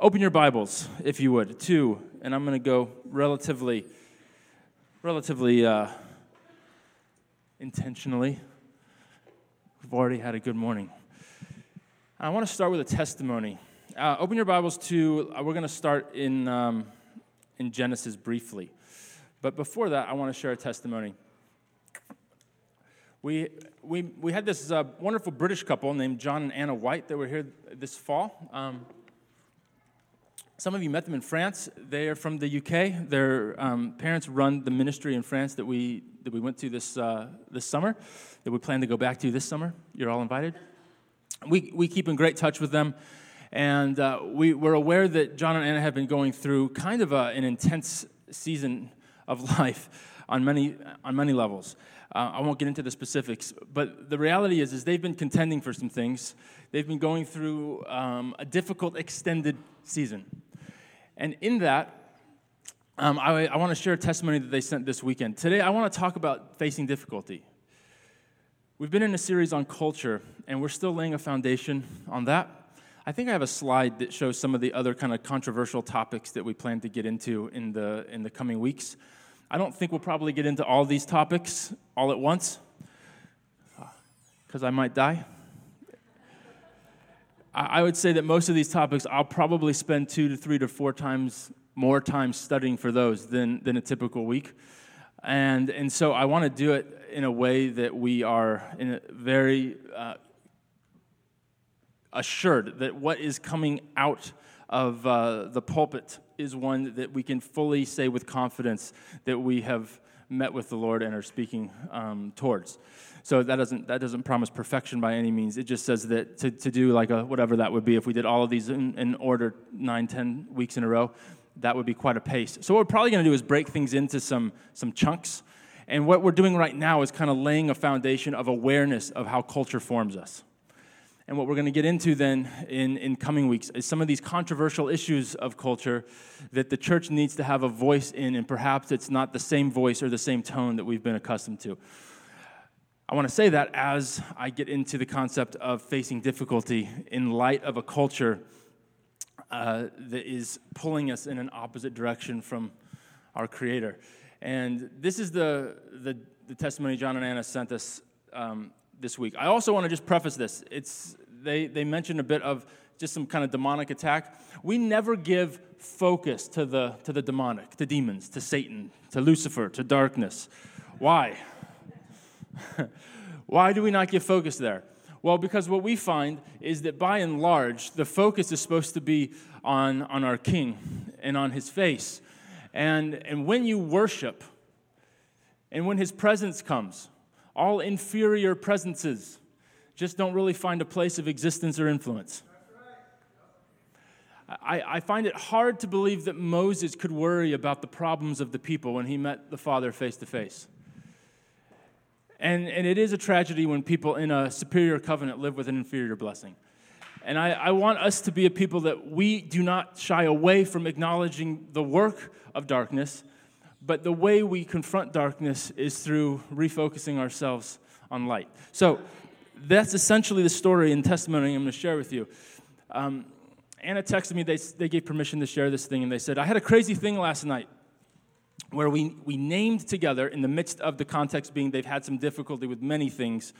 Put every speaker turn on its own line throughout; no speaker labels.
Open your Bibles, if you would, to, and I'm going to go relatively, relatively uh, intentionally. We've already had a good morning. I want to start with a testimony. Uh, open your Bibles to, uh, we're going to start in, um, in Genesis briefly. But before that, I want to share a testimony. We, we, we had this uh, wonderful British couple named John and Anna White that were here this fall. Um, some of you met them in France. They are from the UK. Their um, parents run the ministry in France that we, that we went to this, uh, this summer, that we plan to go back to this summer. You're all invited. We, we keep in great touch with them. And uh, we, we're aware that John and Anna have been going through kind of a, an intense season of life on many, on many levels. Uh, I won't get into the specifics, but the reality is, is they've been contending for some things. They've been going through um, a difficult extended season. And in that, um, I, I want to share a testimony that they sent this weekend. Today, I want to talk about facing difficulty. We've been in a series on culture, and we're still laying a foundation on that. I think I have a slide that shows some of the other kind of controversial topics that we plan to get into in the, in the coming weeks. I don't think we'll probably get into all these topics all at once, because I might die. I would say that most of these topics, I'll probably spend two to three to four times more time studying for those than, than a typical week. And, and so I want to do it in a way that we are in a very uh, assured that what is coming out of uh, the pulpit is one that we can fully say with confidence that we have met with the Lord and are speaking um, towards. So that doesn't, that doesn't promise perfection by any means. It just says that to, to do like a, whatever that would be, if we did all of these in, in order nine, ten weeks in a row, that would be quite a pace. So what we're probably going to do is break things into some, some chunks. And what we're doing right now is kind of laying a foundation of awareness of how culture forms us. And what we're going to get into then in, in coming weeks is some of these controversial issues of culture that the church needs to have a voice in, and perhaps it's not the same voice or the same tone that we've been accustomed to. I want to say that as I get into the concept of facing difficulty in light of a culture uh, that is pulling us in an opposite direction from our Creator. And this is the, the, the testimony John and Anna sent us um, this week. I also want to just preface this. It's, they, they mentioned a bit of just some kind of demonic attack. We never give focus to the, to the demonic, to demons, to Satan, to Lucifer, to darkness. Why? Why do we not get focused there? Well, because what we find is that by and large, the focus is supposed to be on, on our King and on his face. And, and when you worship, and when his presence comes, all inferior presences just don't really find a place of existence or influence. I, I, find it hard to believe that Moses could worry about the problems of the people when he met the Father face to face. And, and it is a tragedy when people in a superior covenant live with an inferior blessing. And I, I want us to be a people that we do not shy away from acknowledging the work of darkness, but the way we confront darkness is through refocusing ourselves on light. So that's essentially the story and testimony I'm going to share with you. Um, Anna texted me, they, they gave permission to share this thing, and they said, I had a crazy thing last night where we, we named together, in the midst of the context being they've had some difficulty with many things,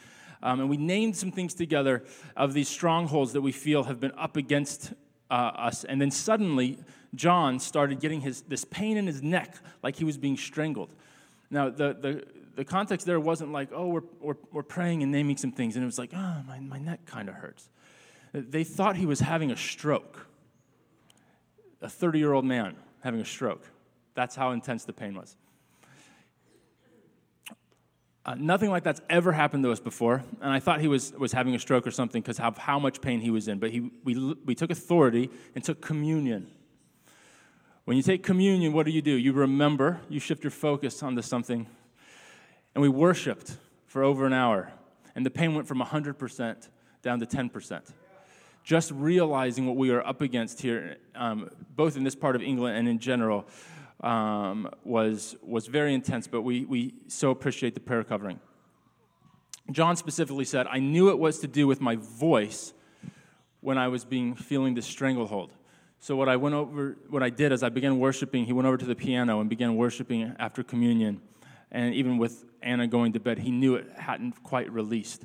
um, and we named some things together of these strongholds that we feel have been up against uh, us. And then suddenly, John started getting his, this pain in his neck, like he was being strangled. Now, the, the, the context there wasn't like, oh, we're, we're, we're praying and naming some things, and it was like, oh, my, my neck kind of hurts. They thought he was having a stroke, a 30 year old man having a stroke. That's how intense the pain was. Uh, nothing like that's ever happened to us before, and I thought he was, was having a stroke or something because of how much pain he was in. But he, we, we took authority and took communion. When you take communion, what do you do? You remember, you shift your focus onto something, and we worshiped for over an hour, and the pain went from 100% down to 10%. Just realizing what we are up against here, um, both in this part of England and in general, um, was, was very intense, but we, we so appreciate the prayer covering. John specifically said, I knew it was to do with my voice when I was being feeling the stranglehold. So what I went over, what I did as I began worshiping, he went over to the piano and began worshiping after communion. And even with Anna going to bed, he knew it hadn't quite released.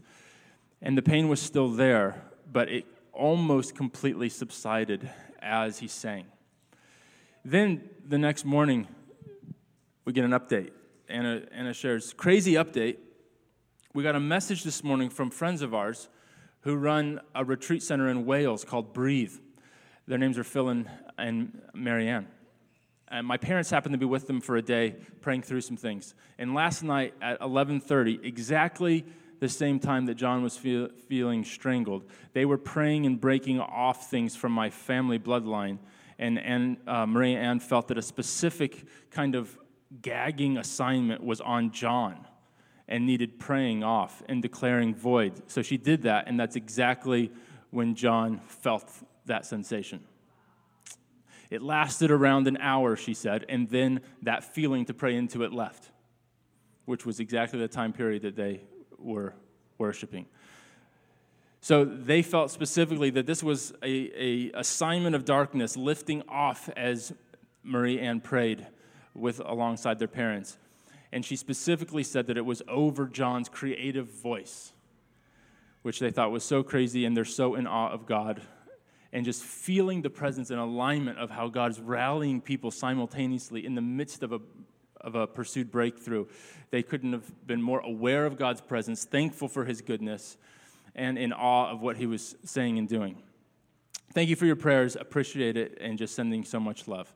And the pain was still there, but it almost completely subsided as he sang. Then the next morning, we get an update. Anna, Anna shares, crazy update. We got a message this morning from friends of ours who run a retreat center in Wales called Breathe. Their names are Phil and, and Marianne. And my parents happened to be with them for a day praying through some things. And last night at 11:30, exactly the same time that John was feel, feeling strangled, they were praying and breaking off things from my family bloodline. And, and uh, Maria Ann felt that a specific kind of gagging assignment was on John and needed praying off and declaring void. So she did that, and that's exactly when John felt that sensation. It lasted around an hour, she said, and then that feeling to pray into it left, which was exactly the time period that they were worshiping. So they felt specifically that this was a, a assignment of darkness lifting off as Marie Ann prayed with alongside their parents. And she specifically said that it was over John's creative voice, which they thought was so crazy, and they're so in awe of God and just feeling the presence and alignment of how God's rallying people simultaneously in the midst of a, of a pursued breakthrough. They couldn't have been more aware of God's presence, thankful for his goodness, and in awe of what he was saying and doing. Thank you for your prayers. Appreciate it, and just sending so much love.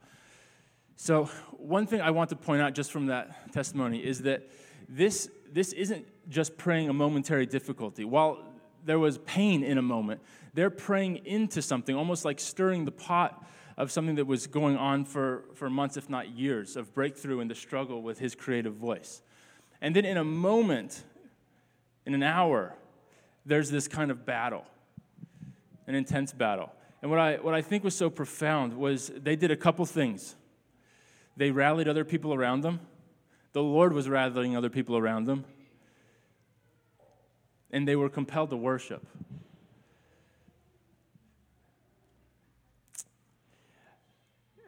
So, one thing I want to point out just from that testimony is that this, this isn't just praying a momentary difficulty. While there was pain in a moment, they're praying into something, almost like stirring the pot of something that was going on for, for months, if not years, of breakthrough in the struggle with his creative voice. And then in a moment, in an hour, there's this kind of battle, an intense battle. And what I, what I think was so profound was they did a couple things. They rallied other people around them, the Lord was rallying other people around them, and they were compelled to worship.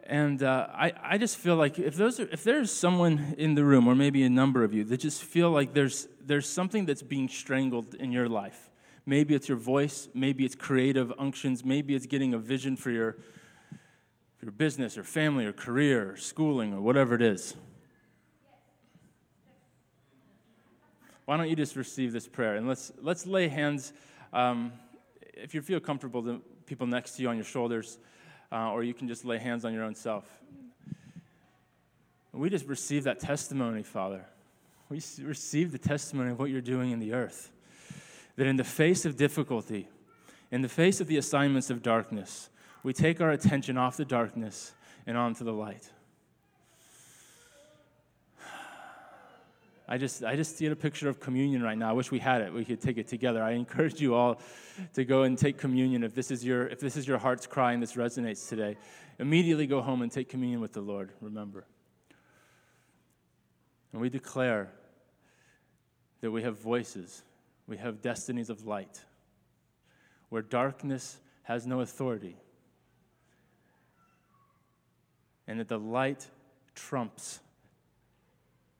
And uh, I, I just feel like if, those are, if there's someone in the room, or maybe a number of you, that just feel like there's, there's something that's being strangled in your life, maybe it's your voice, maybe it's creative unctions, maybe it's getting a vision for your, your business or family or career or schooling or whatever it is. Why don't you just receive this prayer and let's, let's lay hands, um, if you feel comfortable, the people next to you on your shoulders uh, or you can just lay hands on your own self. We just receive that testimony, Father. We receive the testimony of what you're doing in the earth. That in the face of difficulty, in the face of the assignments of darkness, we take our attention off the darkness and onto the light. I just, I just see a picture of communion right now. I wish we had it. We could take it together. I encourage you all to go and take communion if this is your, if this is your heart's cry and this resonates today. Immediately go home and take communion with the Lord, remember. And we declare that we have voices, we have destinies of light, where darkness has no authority, and that the light trumps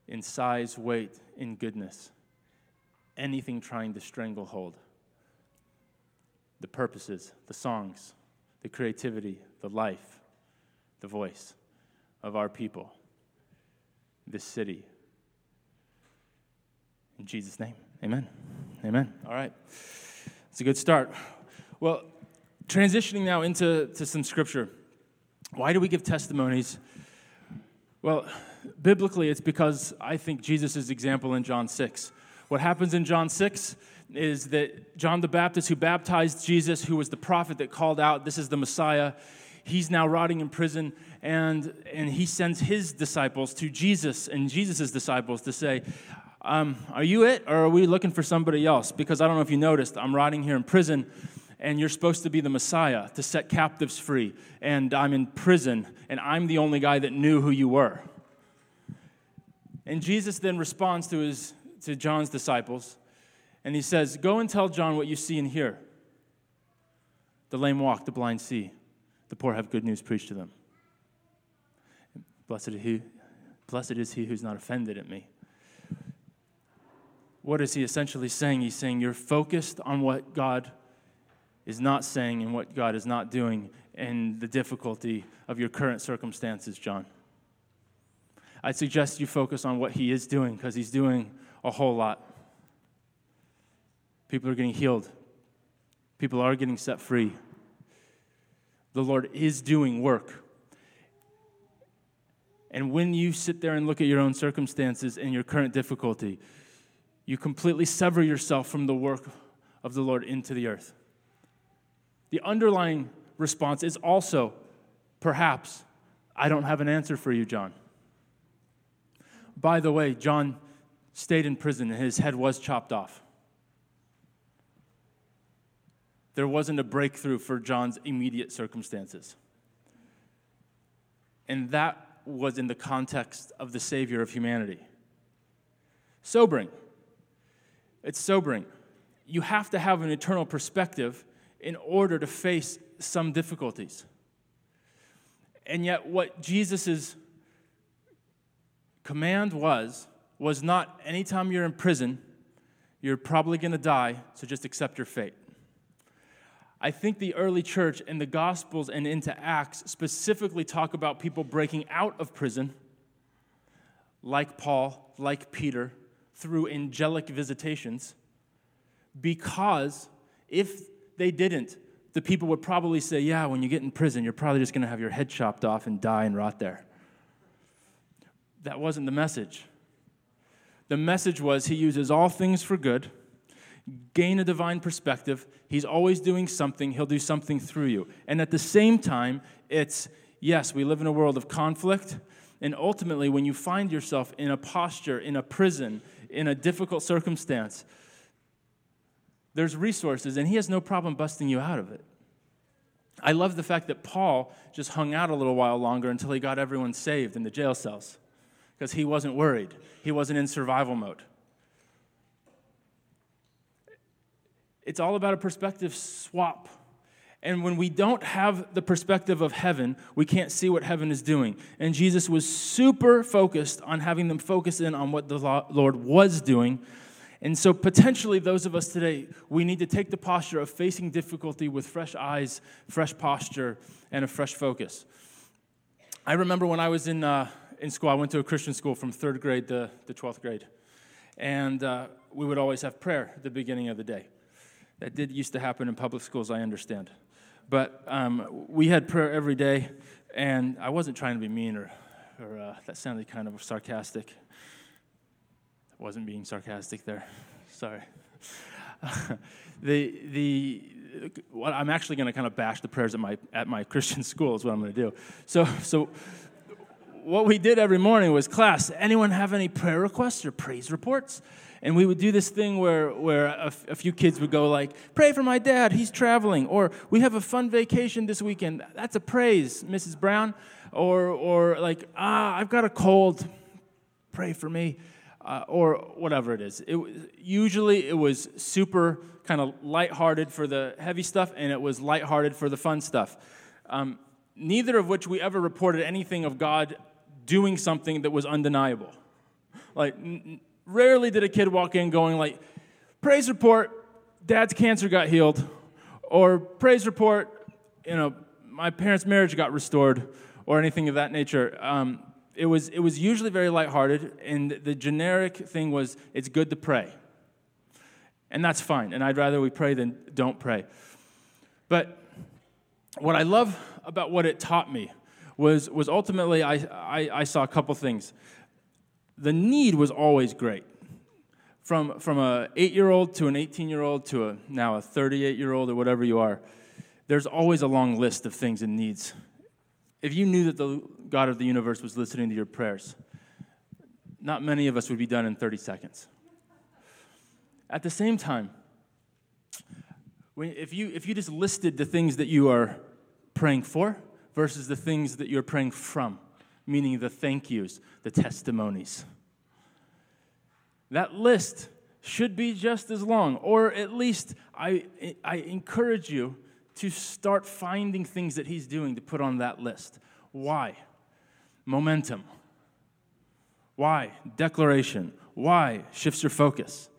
in size, weight, in goodness. Anything trying to stranglehold. The purposes, the songs, the creativity, the life, the voice of our people, this city. In Jesus' name, amen. Amen. All right. It's a good start. Well, transitioning now into to some scripture. Why do we give testimonies? Well, biblically, it's because I think Jesus' example in John 6. What happens in John 6 is that John the Baptist, who baptized Jesus, who was the prophet that called out, This is the Messiah, he's now rotting in prison, and, and he sends his disciples to Jesus and Jesus' disciples to say, um, Are you it, or are we looking for somebody else? Because I don't know if you noticed, I'm rotting here in prison and you're supposed to be the Messiah to set captives free, and I'm in prison, and I'm the only guy that knew who you were. And Jesus then responds to, his, to John's disciples, and he says, Go and tell John what you see and hear. The lame walk, the blind see, the poor have good news preached to them. Blessed is he, blessed is he who's not offended at me. What is he essentially saying? He's saying you're focused on what God is not saying and what God is not doing and the difficulty of your current circumstances, John. I'd suggest you focus on what he is doing because he's doing a whole lot. People are getting healed, people are getting set free. The Lord is doing work. And when you sit there and look at your own circumstances and your current difficulty, you completely sever yourself from the work of the Lord into the earth. The underlying response is also, perhaps, I don't have an answer for you, John. By the way, John stayed in prison and his head was chopped off. There wasn't a breakthrough for John's immediate circumstances. And that was in the context of the Savior of humanity. Sobering. It's sobering. You have to have an eternal perspective in order to face some difficulties. And yet, what Jesus' command was, was not anytime you're in prison, you're probably going to die, so just accept your fate. I think the early church and the Gospels and into Acts specifically talk about people breaking out of prison, like Paul, like Peter, through angelic visitations, because if they didn't, the people would probably say, Yeah, when you get in prison, you're probably just going to have your head chopped off and die and rot there. That wasn't the message. The message was he uses all things for good gain a divine perspective. He's always doing something, He'll do something through you. And at the same time, it's yes, we live in a world of conflict. And ultimately, when you find yourself in a posture, in a prison, in a difficult circumstance, there's resources, and He has no problem busting you out of it. I love the fact that Paul just hung out a little while longer until he got everyone saved in the jail cells because he wasn't worried, he wasn't in survival mode. It's all about a perspective swap. And when we don't have the perspective of heaven, we can't see what heaven is doing. And Jesus was super focused on having them focus in on what the Lord was doing. And so, potentially, those of us today, we need to take the posture of facing difficulty with fresh eyes, fresh posture, and a fresh focus. I remember when I was in, uh, in school, I went to a Christian school from third grade to, the 12th grade. And uh, we would always have prayer at the beginning of the day. That did used to happen in public schools, I understand. But um, we had prayer every day, and I wasn't trying to be mean or, or uh, that sounded kind of sarcastic. I wasn't being sarcastic there. Sorry. the, the, what I'm actually going to kind of bash the prayers at my, at my Christian school, is what I'm going to do. So, so, what we did every morning was class, anyone have any prayer requests or praise reports? And we would do this thing where, where a, f- a few kids would go like pray for my dad he's traveling. Or we have a fun vacation this weekend. That's a praise mrs brown. Or, or like ah i've got a cold. Pray for me. Uh, or whatever it is. It, usually it was super kind of lighthearted for the heavy stuff and it was lighthearted for the fun stuff. Um, neither of which we ever reported anything of god doing something that was undeniable. Like Rarely did a kid walk in going like, praise report, dad's cancer got healed, or praise report, you know, my parents' marriage got restored, or anything of that nature. Um, it, was, it was usually very lighthearted, and the generic thing was it's good to pray. And that's fine, and I'd rather we pray than don't pray. But what I love about what it taught me was, was ultimately I, I, I saw a couple things the need was always great. From, from an eight year old to an 18 year old to a, now a 38 year old or whatever you are, there's always a long list of things and needs. If you knew that the God of the universe was listening to your prayers, not many of us would be done in 30 seconds. At the same time, if, you, if you just listed the things that you are praying for versus the things that you're praying from, meaning the thank yous, the testimonies. That list should be just as long, or at least I, I encourage you to start finding things that He's doing to put on that list. Why? Momentum. Why? Declaration. Why? Shifts your focus.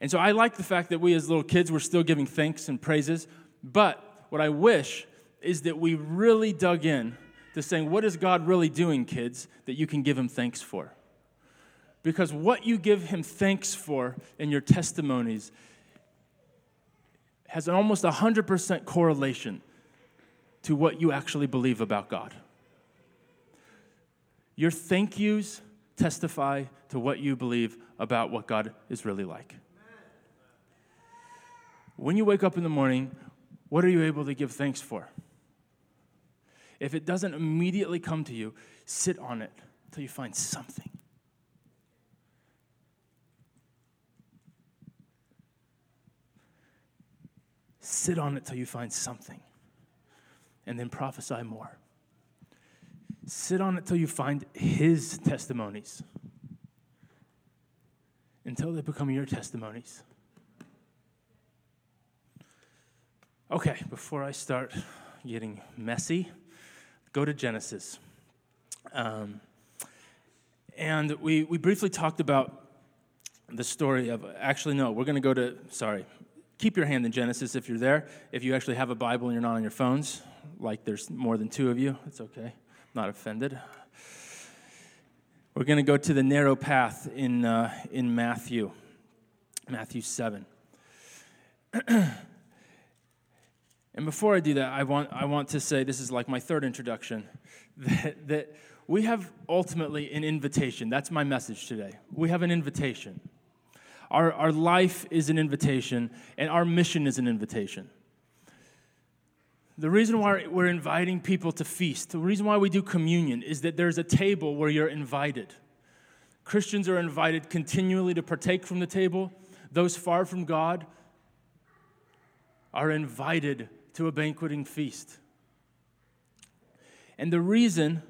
And so I like the fact that we as little kids were still giving thanks and praises, but what I wish is that we really dug in to saying, what is God really doing, kids, that you can give him thanks for? Because what you give him thanks for in your testimonies has an almost 100% correlation to what you actually believe about God. Your thank yous testify to what you believe about what God is really like. When you wake up in the morning, what are you able to give thanks for? If it doesn't immediately come to you, sit on it until you find something. Sit on it till you find something, and then prophesy more. Sit on it till you find His testimonies until they become your testimonies. Okay, before I start getting messy, go to Genesis. Um, and we, we briefly talked about the story of, actually, no, we're going to go to, sorry, keep your hand in Genesis if you're there. If you actually have a Bible and you're not on your phones, like there's more than two of you, it's okay. I'm not offended. We're going to go to the narrow path in, uh, in Matthew, Matthew 7. And before I do that, I want, I want to say this is like my third introduction that, that we have ultimately an invitation. That's my message today. We have an invitation. Our, our life is an invitation, and our mission is an invitation. The reason why we're inviting people to feast, the reason why we do communion, is that there's a table where you're invited. Christians are invited continually to partake from the table. Those far from God are invited to a banqueting feast. And the reason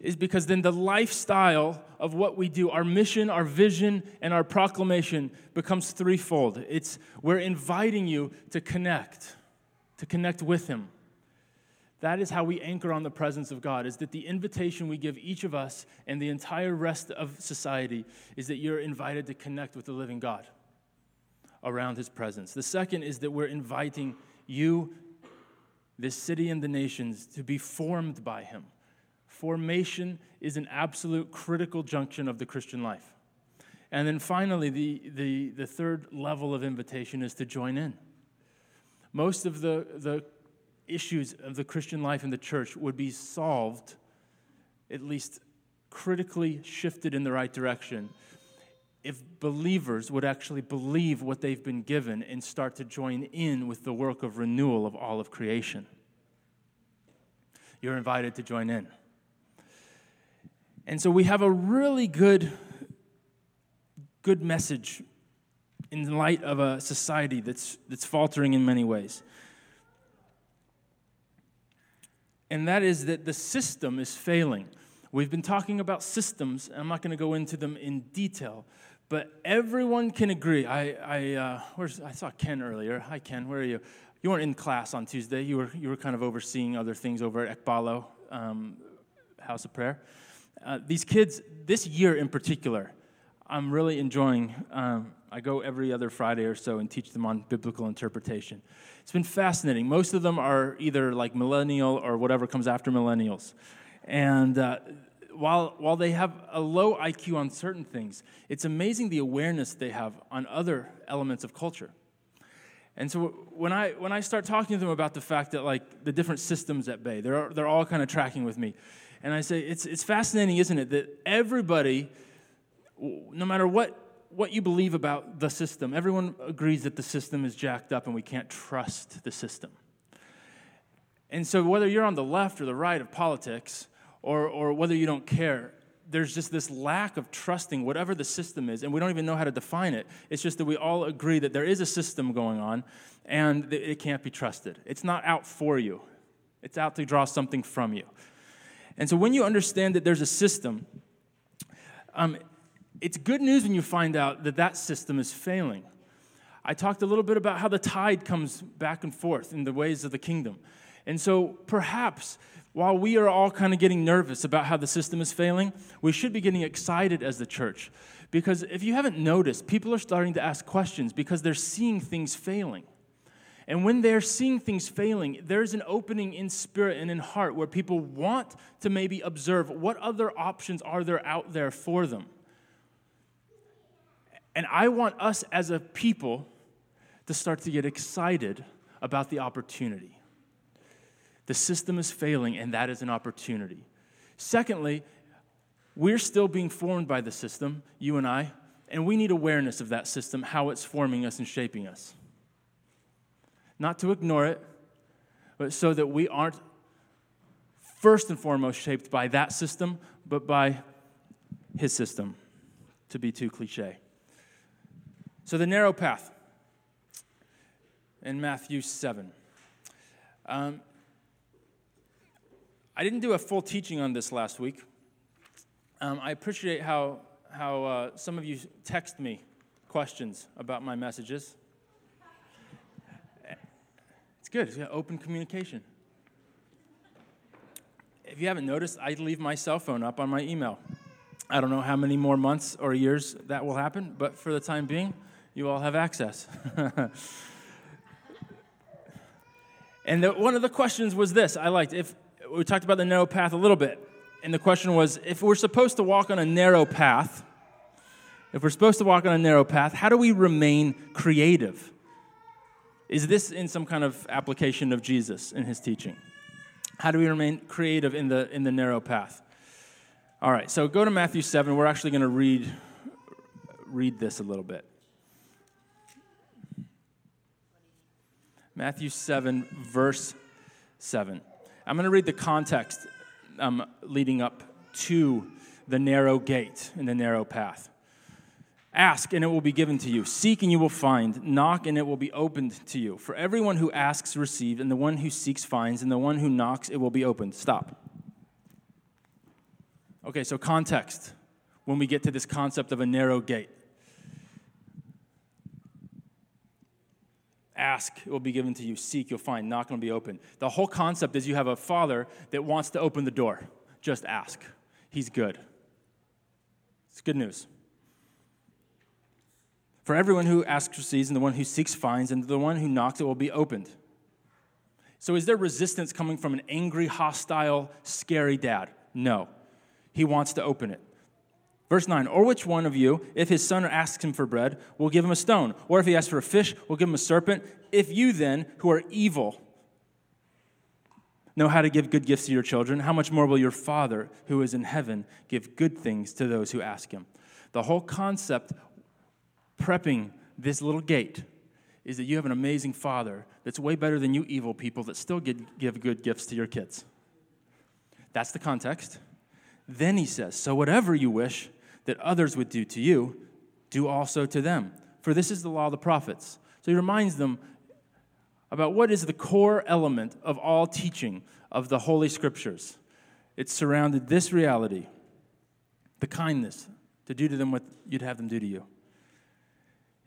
is because then the lifestyle of what we do, our mission, our vision, and our proclamation becomes threefold. It's we're inviting you to connect, to connect with Him. That is how we anchor on the presence of God, is that the invitation we give each of us and the entire rest of society is that you're invited to connect with the living God around His presence. The second is that we're inviting you, this city and the nations, to be formed by him. Formation is an absolute critical junction of the Christian life. And then finally, the, the, the third level of invitation is to join in. Most of the, the issues of the Christian life in the church would be solved, at least critically shifted in the right direction, if believers would actually believe what they've been given and start to join in with the work of renewal of all of creation. You're invited to join in. And so we have a really good good message in light of a society that's that's faltering in many ways. And that is that the system is failing. We've been talking about systems. I'm not going to go into them in detail, but everyone can agree. I, I, uh, where's, I saw Ken earlier. Hi, Ken. Where are you? You weren't in class on Tuesday. You were, you were kind of overseeing other things over at Ekballo um, House of Prayer. Uh, these kids, this year in particular, I'm really enjoying. Um, I go every other Friday or so and teach them on biblical interpretation. It's been fascinating. Most of them are either like millennial or whatever comes after millennials. And uh, while, while they have a low IQ on certain things, it's amazing the awareness they have on other elements of culture. And so when I, when I start talking to them about the fact that like the different systems at bay, they're, they're all kind of tracking with me. And I say, it's, it's fascinating, isn't it, that everybody, no matter what, what you believe about the system, everyone agrees that the system is jacked up and we can't trust the system. And so whether you're on the left or the right of politics, or, or whether you don't care, there's just this lack of trusting whatever the system is, and we don't even know how to define it. It's just that we all agree that there is a system going on and it can't be trusted. It's not out for you, it's out to draw something from you. And so when you understand that there's a system, um, it's good news when you find out that that system is failing. I talked a little bit about how the tide comes back and forth in the ways of the kingdom. And so perhaps while we are all kind of getting nervous about how the system is failing, we should be getting excited as the church. Because if you haven't noticed, people are starting to ask questions because they're seeing things failing. And when they're seeing things failing, there's an opening in spirit and in heart where people want to maybe observe what other options are there out there for them. And I want us as a people to start to get excited about the opportunity. The system is failing, and that is an opportunity. Secondly, we're still being formed by the system, you and I, and we need awareness of that system, how it's forming us and shaping us. Not to ignore it, but so that we aren't first and foremost shaped by that system, but by his system, to be too cliche. So, the narrow path in Matthew 7. Um, I didn't do a full teaching on this last week. Um, I appreciate how, how uh, some of you text me questions about my messages. It's good, it's open communication. If you haven't noticed, I leave my cell phone up on my email. I don't know how many more months or years that will happen, but for the time being, you all have access. And the, one of the questions was this I liked, if we talked about the narrow path a little bit. And the question was if we're supposed to walk on a narrow path, if we're supposed to walk on a narrow path, how do we remain creative? Is this in some kind of application of Jesus in his teaching? How do we remain creative in the, in the narrow path? All right, so go to Matthew 7. We're actually going to read, read this a little bit. Matthew 7, verse 7. I'm going to read the context um, leading up to the narrow gate and the narrow path. Ask, and it will be given to you. Seek, and you will find. Knock, and it will be opened to you. For everyone who asks receives, and the one who seeks finds, and the one who knocks it will be opened. Stop. Okay, so context when we get to this concept of a narrow gate. Ask, it will be given to you. Seek, you'll find. Knock, it'll be open. The whole concept is you have a father that wants to open the door. Just ask. He's good. It's good news. For everyone who asks receives, and the one who seeks finds, and the one who knocks it will be opened. So, is there resistance coming from an angry, hostile, scary dad? No. He wants to open it. Verse 9, or which one of you, if his son asks him for bread, will give him a stone? Or if he asks for a fish, will give him a serpent? If you then, who are evil, know how to give good gifts to your children, how much more will your Father, who is in heaven, give good things to those who ask him? The whole concept, prepping this little gate, is that you have an amazing Father that's way better than you evil people that still give good gifts to your kids. That's the context. Then he says, So whatever you wish, that others would do to you, do also to them. For this is the law of the prophets. So he reminds them about what is the core element of all teaching of the Holy Scriptures. It surrounded this reality the kindness to do to them what you'd have them do to you.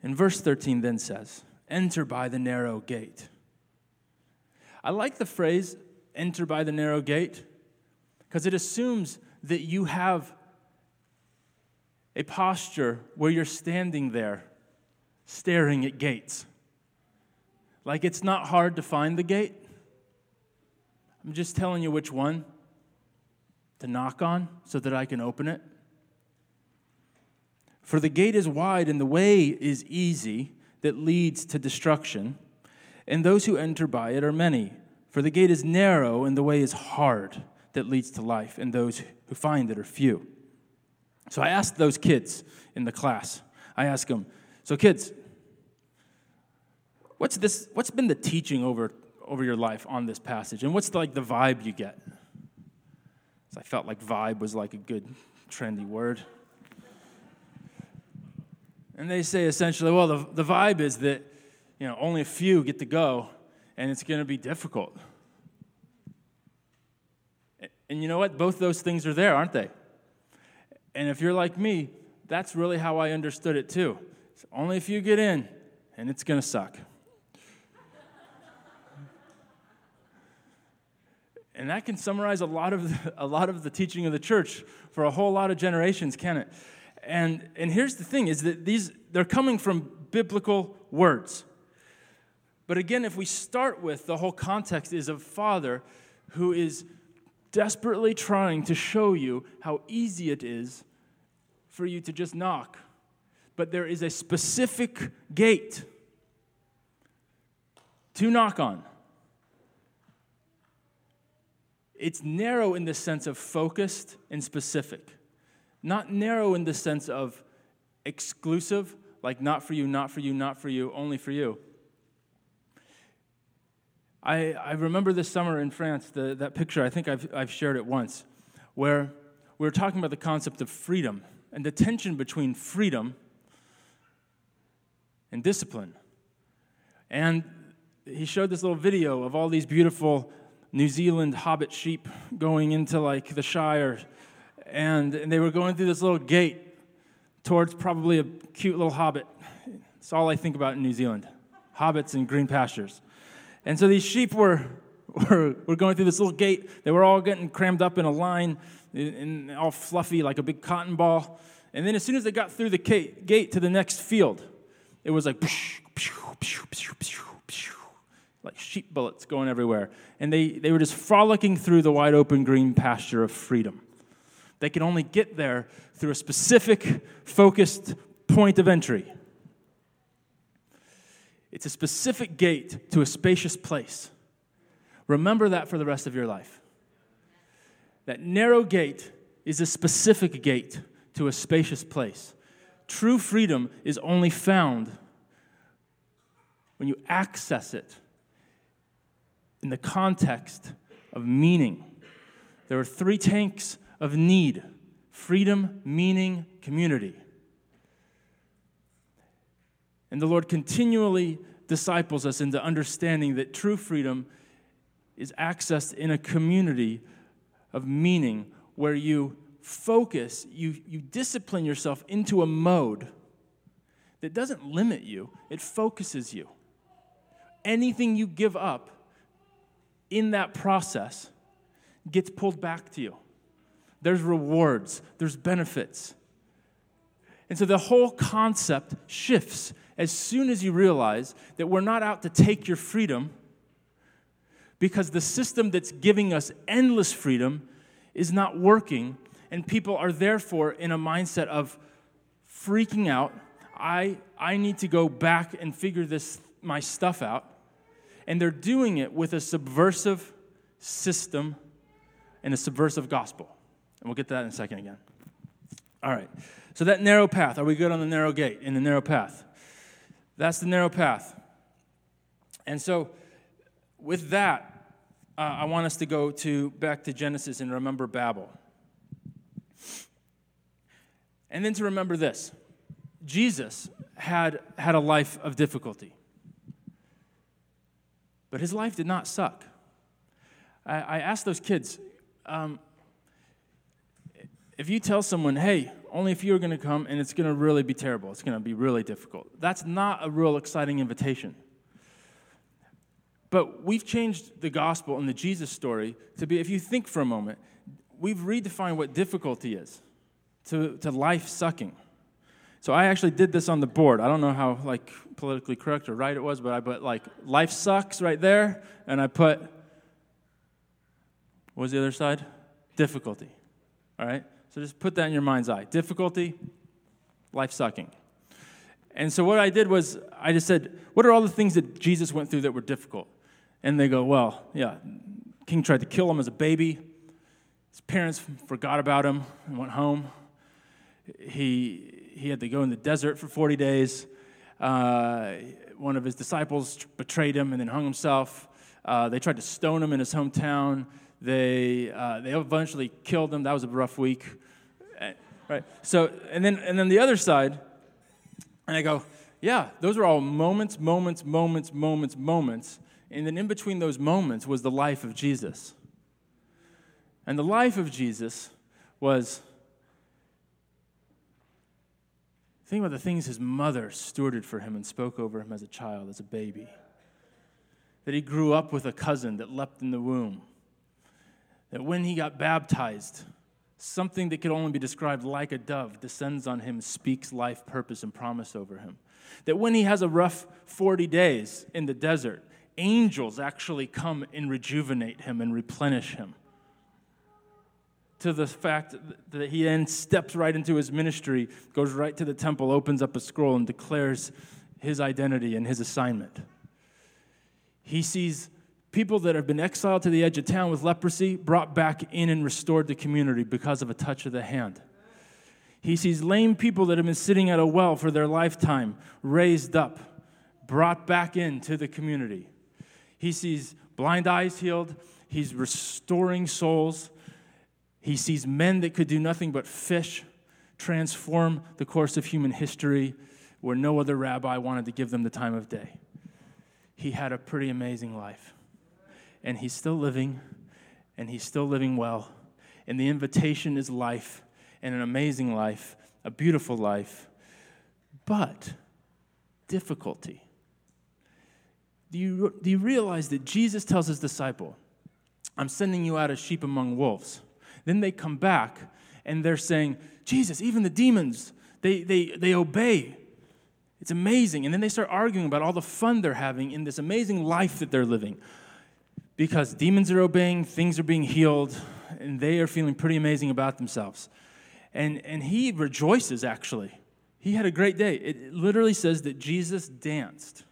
And verse 13 then says, Enter by the narrow gate. I like the phrase, enter by the narrow gate, because it assumes that you have a posture where you're standing there staring at gates. Like it's not hard to find the gate. I'm just telling you which one to knock on so that I can open it. For the gate is wide and the way is easy that leads to destruction, and those who enter by it are many. For the gate is narrow and the way is hard that leads to life, and those who find it are few. So I asked those kids in the class, I asked them, so kids, what's this what's been the teaching over over your life on this passage? And what's the, like the vibe you get? So I felt like vibe was like a good trendy word. And they say essentially, well, the, the vibe is that you know only a few get to go, and it's going to be difficult. And you know what? Both those things are there, aren't they? And if you're like me, that's really how I understood it too. It's only if you get in, and it's going to suck. and that can summarize a lot of the, a lot of the teaching of the church for a whole lot of generations, can it? And and here's the thing is that these they're coming from biblical words. But again, if we start with the whole context is of father who is desperately trying to show you how easy it is for you to just knock. But there is a specific gate to knock on. It's narrow in the sense of focused and specific, not narrow in the sense of exclusive, like not for you, not for you, not for you, only for you. I, I remember this summer in France, the, that picture, I think I've, I've shared it once, where we were talking about the concept of freedom and the tension between freedom and discipline. And he showed this little video of all these beautiful New Zealand hobbit sheep going into like the Shire, and, and they were going through this little gate towards probably a cute little hobbit. It's all I think about in New Zealand hobbits and green pastures. And so these sheep were, were, were going through this little gate. They were all getting crammed up in a line, and all fluffy like a big cotton ball. And then as soon as they got through the gate to the next field, it was like, like sheep bullets going everywhere. And they, they were just frolicking through the wide open green pasture of freedom. They could only get there through a specific, focused point of entry. It's a specific gate to a spacious place. Remember that for the rest of your life. That narrow gate is a specific gate to a spacious place. True freedom is only found when you access it in the context of meaning. There are three tanks of need freedom, meaning, community. And the Lord continually disciples us into understanding that true freedom is accessed in a community of meaning where you focus, you, you discipline yourself into a mode that doesn't limit you, it focuses you. Anything you give up in that process gets pulled back to you. There's rewards, there's benefits. And so the whole concept shifts as soon as you realize that we're not out to take your freedom because the system that's giving us endless freedom is not working, and people are therefore in a mindset of freaking out. I, I need to go back and figure this my stuff out and they're doing it with a subversive system and a subversive gospel. And we'll get to that in a second again. All right. So, that narrow path, are we good on the narrow gate, in the narrow path? That's the narrow path. And so, with that, uh, I want us to go to back to Genesis and remember Babel. And then to remember this Jesus had, had a life of difficulty. But his life did not suck. I, I asked those kids um, if you tell someone, hey, only if you're going to come and it's going to really be terrible, it's going to be really difficult, that's not a real exciting invitation. But we've changed the gospel and the Jesus story to be, if you think for a moment, we've redefined what difficulty is to, to life sucking. So I actually did this on the board. I don't know how like politically correct or right it was, but I put like life sucks right there, and I put what was the other side? Difficulty. All right? So just put that in your mind's eye. Difficulty, life sucking. And so what I did was I just said, what are all the things that Jesus went through that were difficult? And they go, well, yeah, king tried to kill him as a baby. His parents forgot about him and went home. He he had to go in the desert for 40 days. Uh, one of his disciples betrayed him and then hung himself. Uh, they tried to stone him in his hometown. They, uh, they eventually killed him. That was a rough week. Right? So, and then, and then the other side, and I go, yeah, those are all moments, moments, moments, moments, moments. And then in between those moments was the life of Jesus. And the life of Jesus was Think about the things his mother stewarded for him and spoke over him as a child, as a baby. That he grew up with a cousin that leapt in the womb. That when he got baptized, something that could only be described like a dove descends on him, speaks life, purpose, and promise over him. That when he has a rough 40 days in the desert, angels actually come and rejuvenate him and replenish him. To the fact that he then steps right into his ministry, goes right to the temple, opens up a scroll, and declares his identity and his assignment. He sees people that have been exiled to the edge of town with leprosy brought back in and restored to community because of a touch of the hand. He sees lame people that have been sitting at a well for their lifetime raised up, brought back into the community. He sees blind eyes healed. He's restoring souls. He sees men that could do nothing but fish transform the course of human history where no other rabbi wanted to give them the time of day. He had a pretty amazing life. And he's still living, and he's still living well. And the invitation is life, and an amazing life, a beautiful life, but difficulty do you, do you realize that Jesus tells his disciple, I'm sending you out as sheep among wolves? Then they come back and they're saying, Jesus, even the demons, they, they, they obey. It's amazing. And then they start arguing about all the fun they're having in this amazing life that they're living. Because demons are obeying, things are being healed, and they are feeling pretty amazing about themselves. And, and he rejoices, actually. He had a great day. It literally says that Jesus danced.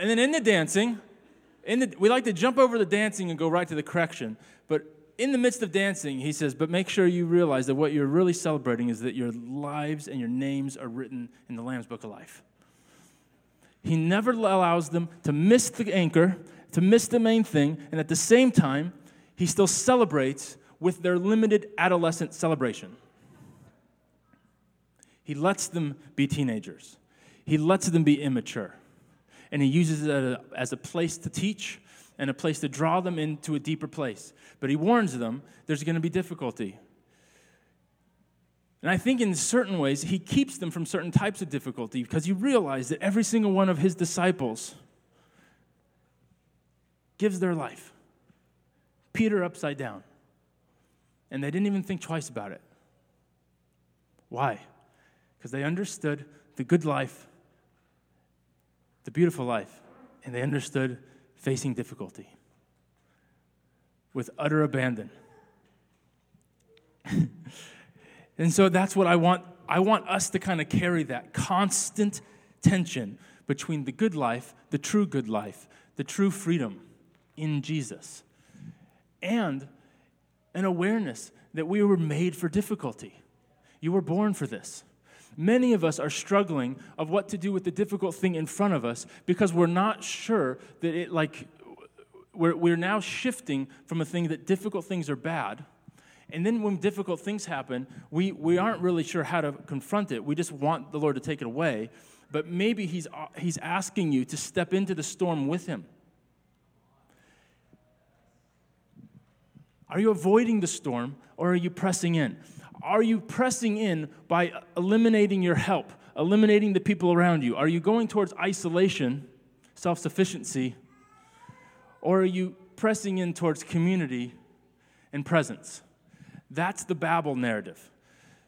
And then in the dancing, in the, we like to jump over the dancing and go right to the correction. But in the midst of dancing, he says, but make sure you realize that what you're really celebrating is that your lives and your names are written in the Lamb's Book of Life. He never allows them to miss the anchor, to miss the main thing, and at the same time, he still celebrates with their limited adolescent celebration. He lets them be teenagers, he lets them be immature and he uses it as a place to teach and a place to draw them into a deeper place. But he warns them there's going to be difficulty. And I think in certain ways, he keeps them from certain types of difficulty because he realized that every single one of his disciples gives their life. Peter upside down. And they didn't even think twice about it. Why? Because they understood the good life the beautiful life, and they understood facing difficulty with utter abandon. and so that's what I want. I want us to kind of carry that constant tension between the good life, the true good life, the true freedom in Jesus, and an awareness that we were made for difficulty. You were born for this. Many of us are struggling of what to do with the difficult thing in front of us because we're not sure that it, like, we're, we're now shifting from a thing that difficult things are bad. And then when difficult things happen, we, we aren't really sure how to confront it. We just want the Lord to take it away. But maybe he's, uh, he's asking you to step into the storm with Him. Are you avoiding the storm or are you pressing in? Are you pressing in by eliminating your help, eliminating the people around you? Are you going towards isolation, self sufficiency, or are you pressing in towards community and presence? That's the Babel narrative.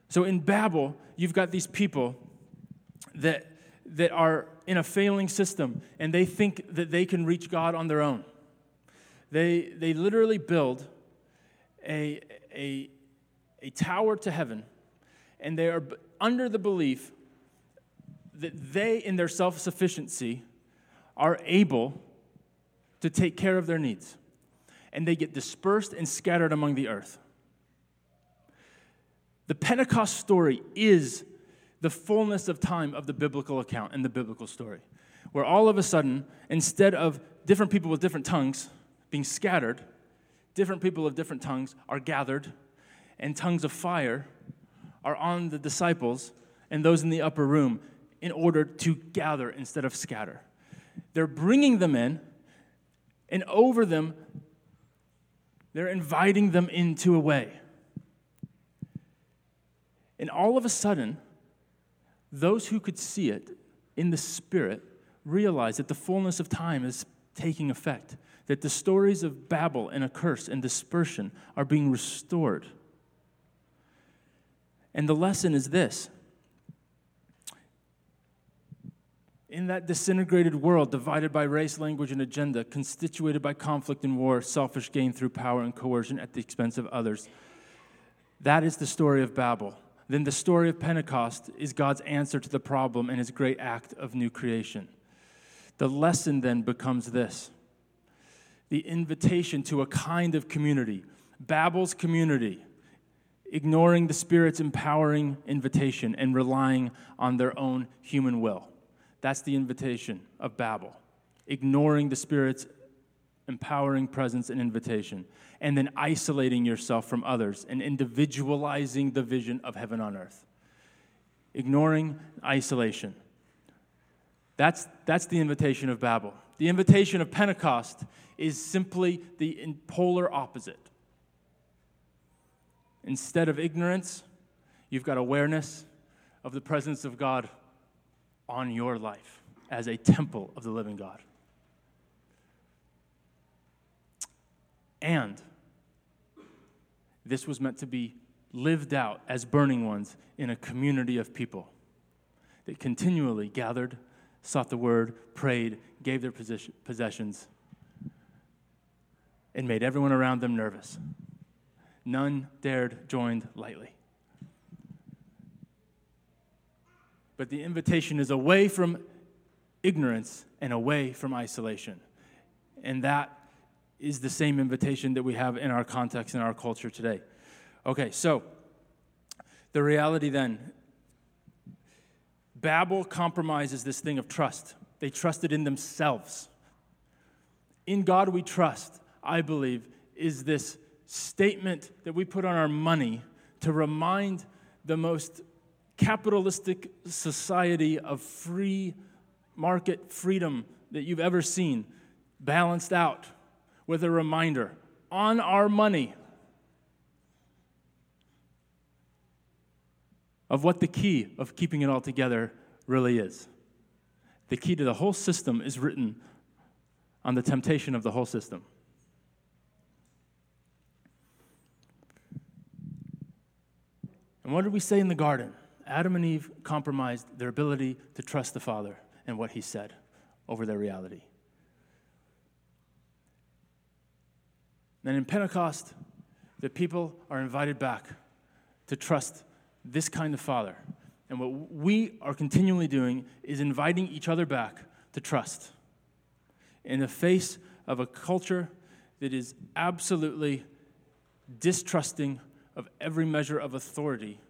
So in Babel, you've got these people that, that are in a failing system and they think that they can reach God on their own. They, they literally build a, a, a tower to heaven, and they are under the belief that they, in their self sufficiency, are able to take care of their needs. And they get dispersed and scattered among the earth. The Pentecost story is the fullness of time of the biblical account and the biblical story, where all of a sudden, instead of different people with different tongues being scattered, different people of different tongues are gathered and tongues of fire are on the disciples and those in the upper room in order to gather instead of scatter. They're bringing them in, and over them, they're inviting them into a way. And all of a sudden, those who could see it in the Spirit realized that the fullness of time is taking effect, that the stories of Babel and a curse and dispersion are being restored. And the lesson is this in that disintegrated world, divided by race, language, and agenda, constituted by conflict and war, selfish gain through power and coercion at the expense of others, that is the story of Babel. Then the story of Pentecost is God's answer to the problem and his great act of new creation. The lesson then becomes this the invitation to a kind of community, Babel's community, ignoring the Spirit's empowering invitation and relying on their own human will. That's the invitation of Babel, ignoring the Spirit's empowering presence and invitation, and then isolating yourself from others and individualizing the vision of heaven on earth. Ignoring isolation. That's, that's the invitation of Babel. The invitation of Pentecost is simply the polar opposite. Instead of ignorance, you've got awareness of the presence of God on your life as a temple of the living God. And this was meant to be lived out as burning ones in a community of people that continually gathered, sought the word, prayed, gave their possessions, and made everyone around them nervous. None dared join lightly. But the invitation is away from ignorance and away from isolation. And that is the same invitation that we have in our context in our culture today. Okay, so the reality then Babel compromises this thing of trust. They trusted in themselves. In God we trust, I believe, is this statement that we put on our money to remind the most capitalistic society of free market freedom that you've ever seen, balanced out with a reminder on our money of what the key of keeping it all together really is. The key to the whole system is written on the temptation of the whole system. And what did we say in the garden? Adam and Eve compromised their ability to trust the Father and what He said over their reality. Then in Pentecost, the people are invited back to trust this kind of Father. And what we are continually doing is inviting each other back to trust in the face of a culture that is absolutely distrusting of every measure of authority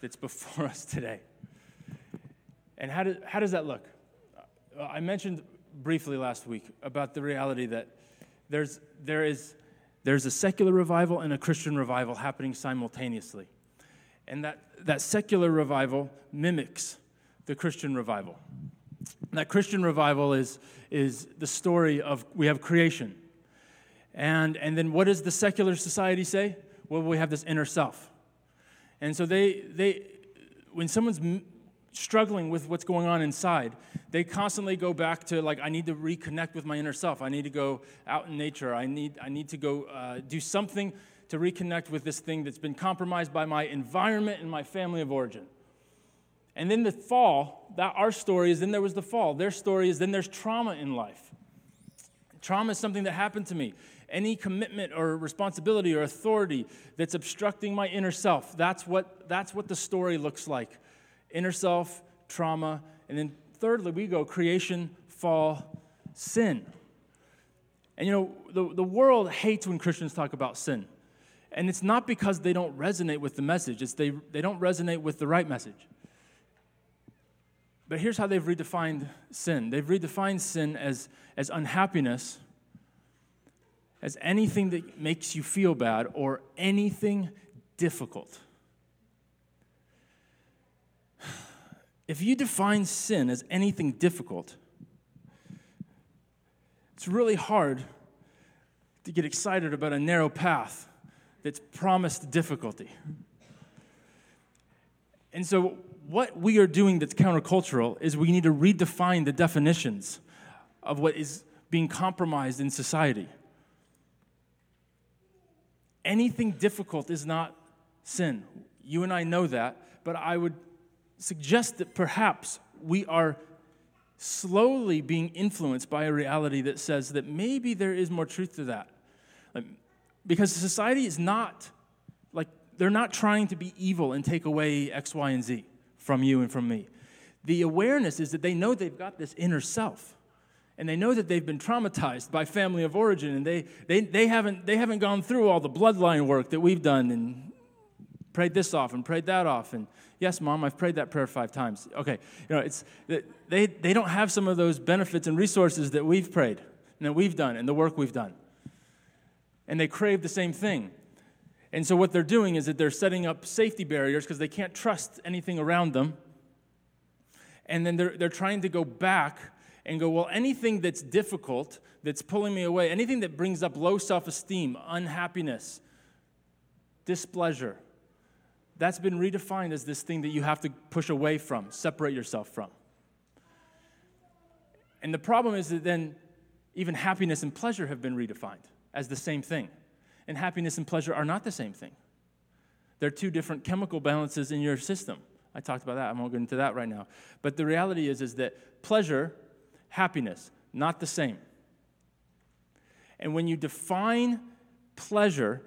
that's before us today. And how, do, how does that look? Uh, I mentioned briefly last week about the reality that there's, there is, there's a secular revival and a Christian revival happening simultaneously. And that, that secular revival mimics the Christian revival. That Christian revival is, is the story of we have creation. And, and then what does the secular society say? Well, we have this inner self. And so they, they when someone's struggling with what's going on inside, they constantly go back to like, I need to reconnect with my inner self. I need to go out in nature. I need, I need to go uh, do something to reconnect with this thing that's been compromised by my environment and my family of origin. And then the fall, that our story is then there was the fall. Their story is then there's trauma in life. Trauma is something that happened to me any commitment or responsibility or authority that's obstructing my inner self. That's what, that's what the story looks like inner self, trauma. And then thirdly, we go creation, fall, sin. And you know, the, the world hates when Christians talk about sin. And it's not because they don't resonate with the message, it's they, they don't resonate with the right message. But here's how they've redefined sin they've redefined sin as, as unhappiness as anything that makes you feel bad or anything difficult. If you define sin as anything difficult, it's really hard to get excited about a narrow path that's promised difficulty. And so, what we are doing that's countercultural is we need to redefine the definitions of what is being compromised in society. Anything difficult is not sin. You and I know that, but I would suggest that perhaps we are slowly being influenced by a reality that says that maybe there is more truth to that. Because society is not, like, they're not trying to be evil and take away X, Y, and Z from you and from me. The awareness is that they know they've got this inner self. And they know that they've been traumatized by family of origin, and they, they, they, haven't, they haven't gone through all the bloodline work that we've done and prayed this often, prayed that often. Yes, mom, I've prayed that prayer five times. Okay, you know, it's, they, they don't have some of those benefits and resources that we've prayed and that we've done and the work we've done. And they crave the same thing. And so what they're doing is that they're setting up safety barriers because they can't trust anything around them. And then they're, they're trying to go back and go, well, anything that's difficult, that's pulling me away, anything that brings up low self esteem, unhappiness, displeasure, that's been redefined as this thing that you have to push away from, separate yourself from. And the problem is that then even happiness and pleasure have been redefined as the same thing. And happiness and pleasure are not the same thing. They're two different chemical balances in your system. I talked about that. I won't get into that right now. But the reality is, is that pleasure, happiness, not the same. And when you define pleasure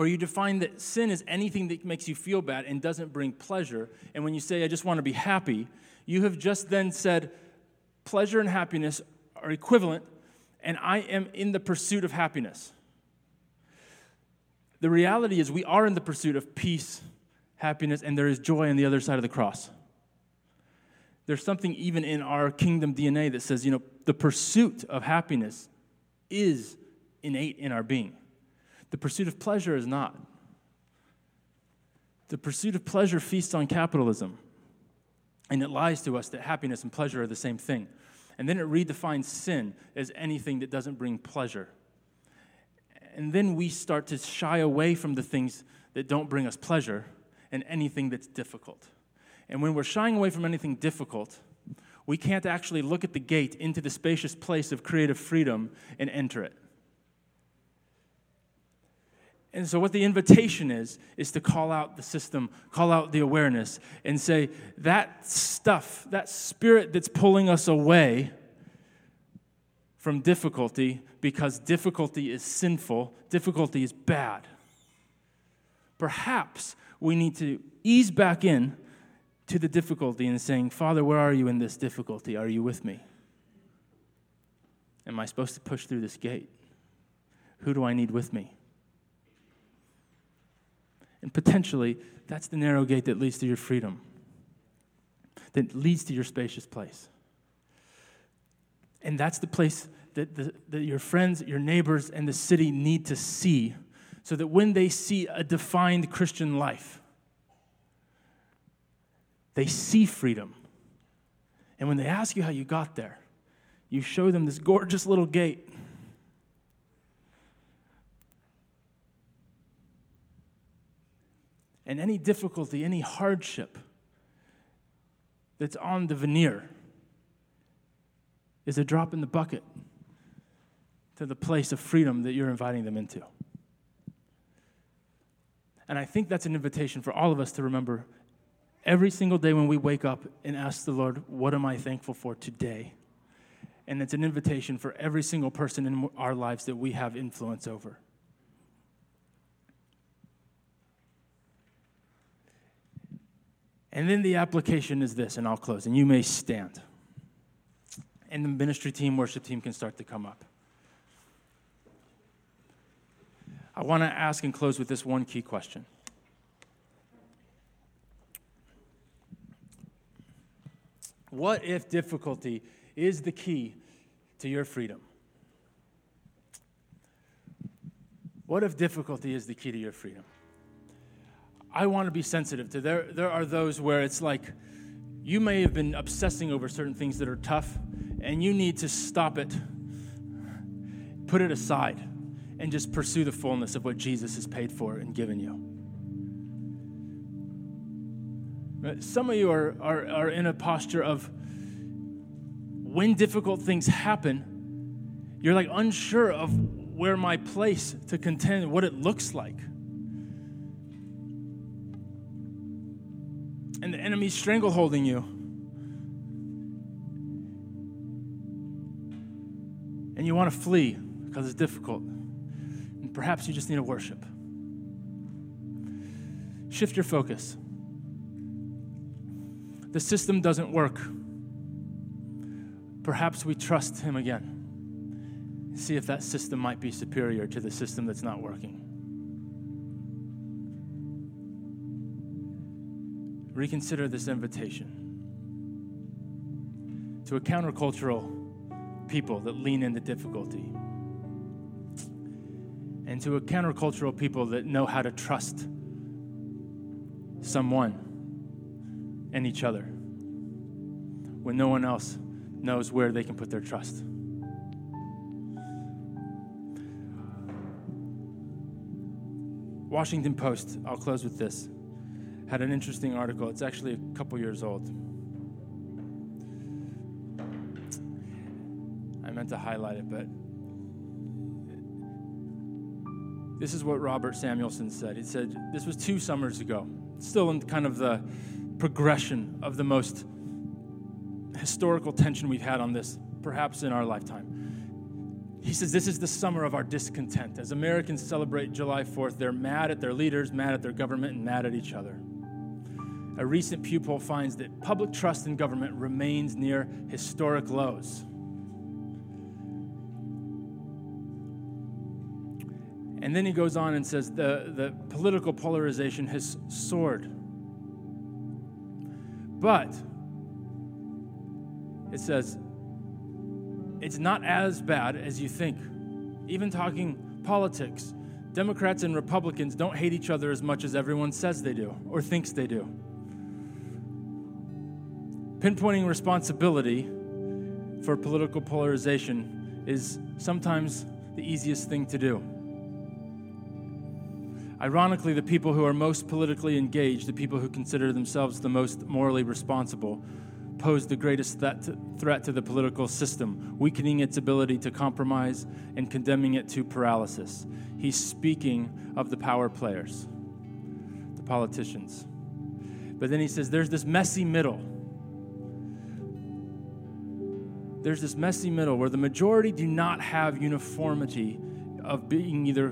or you define that sin is anything that makes you feel bad and doesn't bring pleasure. And when you say, I just want to be happy, you have just then said, pleasure and happiness are equivalent, and I am in the pursuit of happiness. The reality is, we are in the pursuit of peace, happiness, and there is joy on the other side of the cross. There's something even in our kingdom DNA that says, you know, the pursuit of happiness is innate in our being. The pursuit of pleasure is not. The pursuit of pleasure feasts on capitalism. And it lies to us that happiness and pleasure are the same thing. And then it redefines sin as anything that doesn't bring pleasure. And then we start to shy away from the things that don't bring us pleasure and anything that's difficult. And when we're shying away from anything difficult, we can't actually look at the gate into the spacious place of creative freedom and enter it. And so, what the invitation is, is to call out the system, call out the awareness, and say, that stuff, that spirit that's pulling us away from difficulty, because difficulty is sinful, difficulty is bad. Perhaps we need to ease back in to the difficulty and saying, Father, where are you in this difficulty? Are you with me? Am I supposed to push through this gate? Who do I need with me? And potentially, that's the narrow gate that leads to your freedom, that leads to your spacious place. And that's the place that, the, that your friends, your neighbors, and the city need to see so that when they see a defined Christian life, they see freedom. And when they ask you how you got there, you show them this gorgeous little gate and any difficulty, any hardship that's on the veneer is a drop in the bucket to the place of freedom that you're inviting them into. And I think that's an invitation for all of us to remember every single day when we wake up and ask the Lord, What am I thankful for today? And it's an invitation for every single person in our lives that we have influence over. And then the application is this, and I'll close, and you may stand. And the ministry team, worship team can start to come up. I want to ask and close with this one key question. What if difficulty is the key to your freedom? What if difficulty is the key to your freedom? I want to be sensitive to. There, there are those where it's like you may have been obsessing over certain things that are tough, and you need to stop it, put it aside, and just pursue the fullness of what Jesus has paid for and given you. Some of you are, are, are in a posture of when difficult things happen, you're like unsure of where my place to contend, what it looks like. And the enemy's strangleholding you. And you want to flee because it's difficult. And perhaps you just need to worship. Shift your focus. The system doesn't work. Perhaps we trust Him again. See if that system might be superior to the system that's not working. Reconsider this invitation to a countercultural people that lean into difficulty and to a countercultural people that know how to trust someone and each other when no one else knows where they can put their trust. Washington Post, I'll close with this, had an interesting article. It's actually a couple years old. I meant to highlight it, but this is what Robert Samuelson said. He said, This was two summers ago still in kind of the progression of the most historical tension we've had on this, perhaps in our lifetime. He says, This is the summer of our discontent. As Americans celebrate July 4th, they're mad at their leaders, mad at their government, and mad at each other. A recent Pew poll finds that public trust in government remains near historic lows. And then he goes on and says the, the political polarization has soared. But it says it's not as bad as you think. Even talking politics, Democrats and Republicans don't hate each other as much as everyone says they do or thinks they do. Pinpointing responsibility for political polarization is sometimes the easiest thing to do. Ironically, the people who are most politically engaged, the people who consider themselves the most morally responsible, pose the greatest threat to, the political system, weakening its ability to compromise and condemning it to paralysis. He's speaking of the power players, the politicians. But then he says there's this messy middle. There's this messy middle where the majority do not have uniformity of being either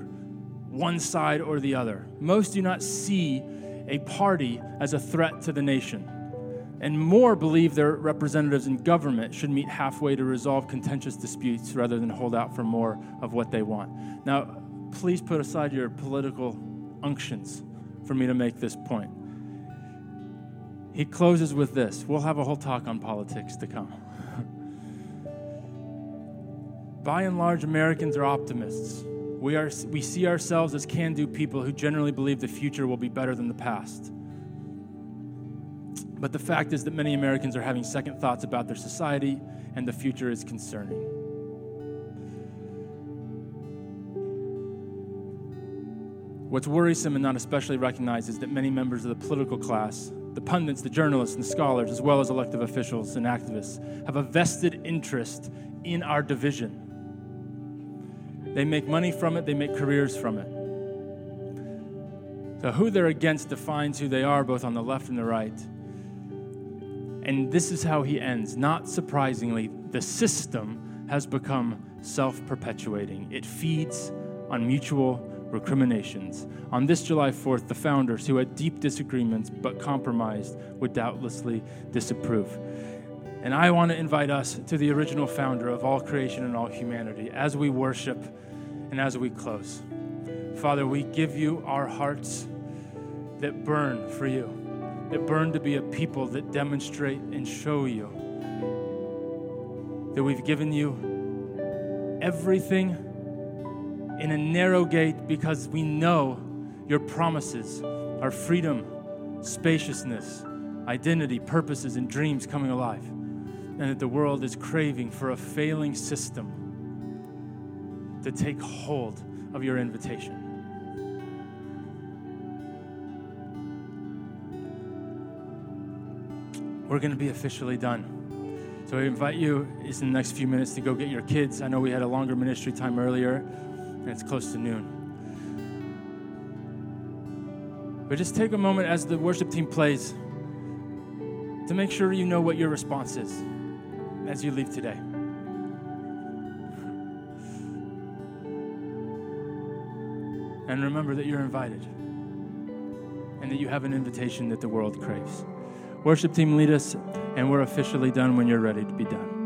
one side or the other. Most do not see a party as a threat to the nation. And more believe their representatives in government should meet halfway to resolve contentious disputes rather than hold out for more of what they want. Now, please put aside your political unctions for me to make this point. He closes with this. We'll have a whole talk on politics to come. By and large, Americans are optimists. We, are, we see ourselves as can do people who generally believe the future will be better than the past. But the fact is that many Americans are having second thoughts about their society, and the future is concerning. What's worrisome and not especially recognized is that many members of the political class, the pundits, the journalists, and the scholars, as well as elective officials and activists, have a vested interest in our division. They make money from it, they make careers from it. So, who they're against defines who they are, both on the left and the right. And this is how he ends. Not surprisingly, the system has become self perpetuating, it feeds on mutual recriminations. On this July 4th, the founders, who had deep disagreements but compromised, would doubtlessly disapprove. And I want to invite us to the original founder of all creation and all humanity as we worship and as we close. Father, we give you our hearts that burn for you, that burn to be a people that demonstrate and show you that we've given you everything in a narrow gate because we know your promises are freedom, spaciousness, identity, purposes, and dreams coming alive and that the world is craving for a failing system to take hold of your invitation. we're going to be officially done. So I invite you is in the next few minutes to go get your kids. I know we had a longer ministry time earlier, and it's close to noon. But just take a moment as the worship team plays to make sure you know what your response is as you leave today. And remember that you're invited and that you have an invitation that the world craves. Worship team, lead us, and we're officially done when you're ready to be done.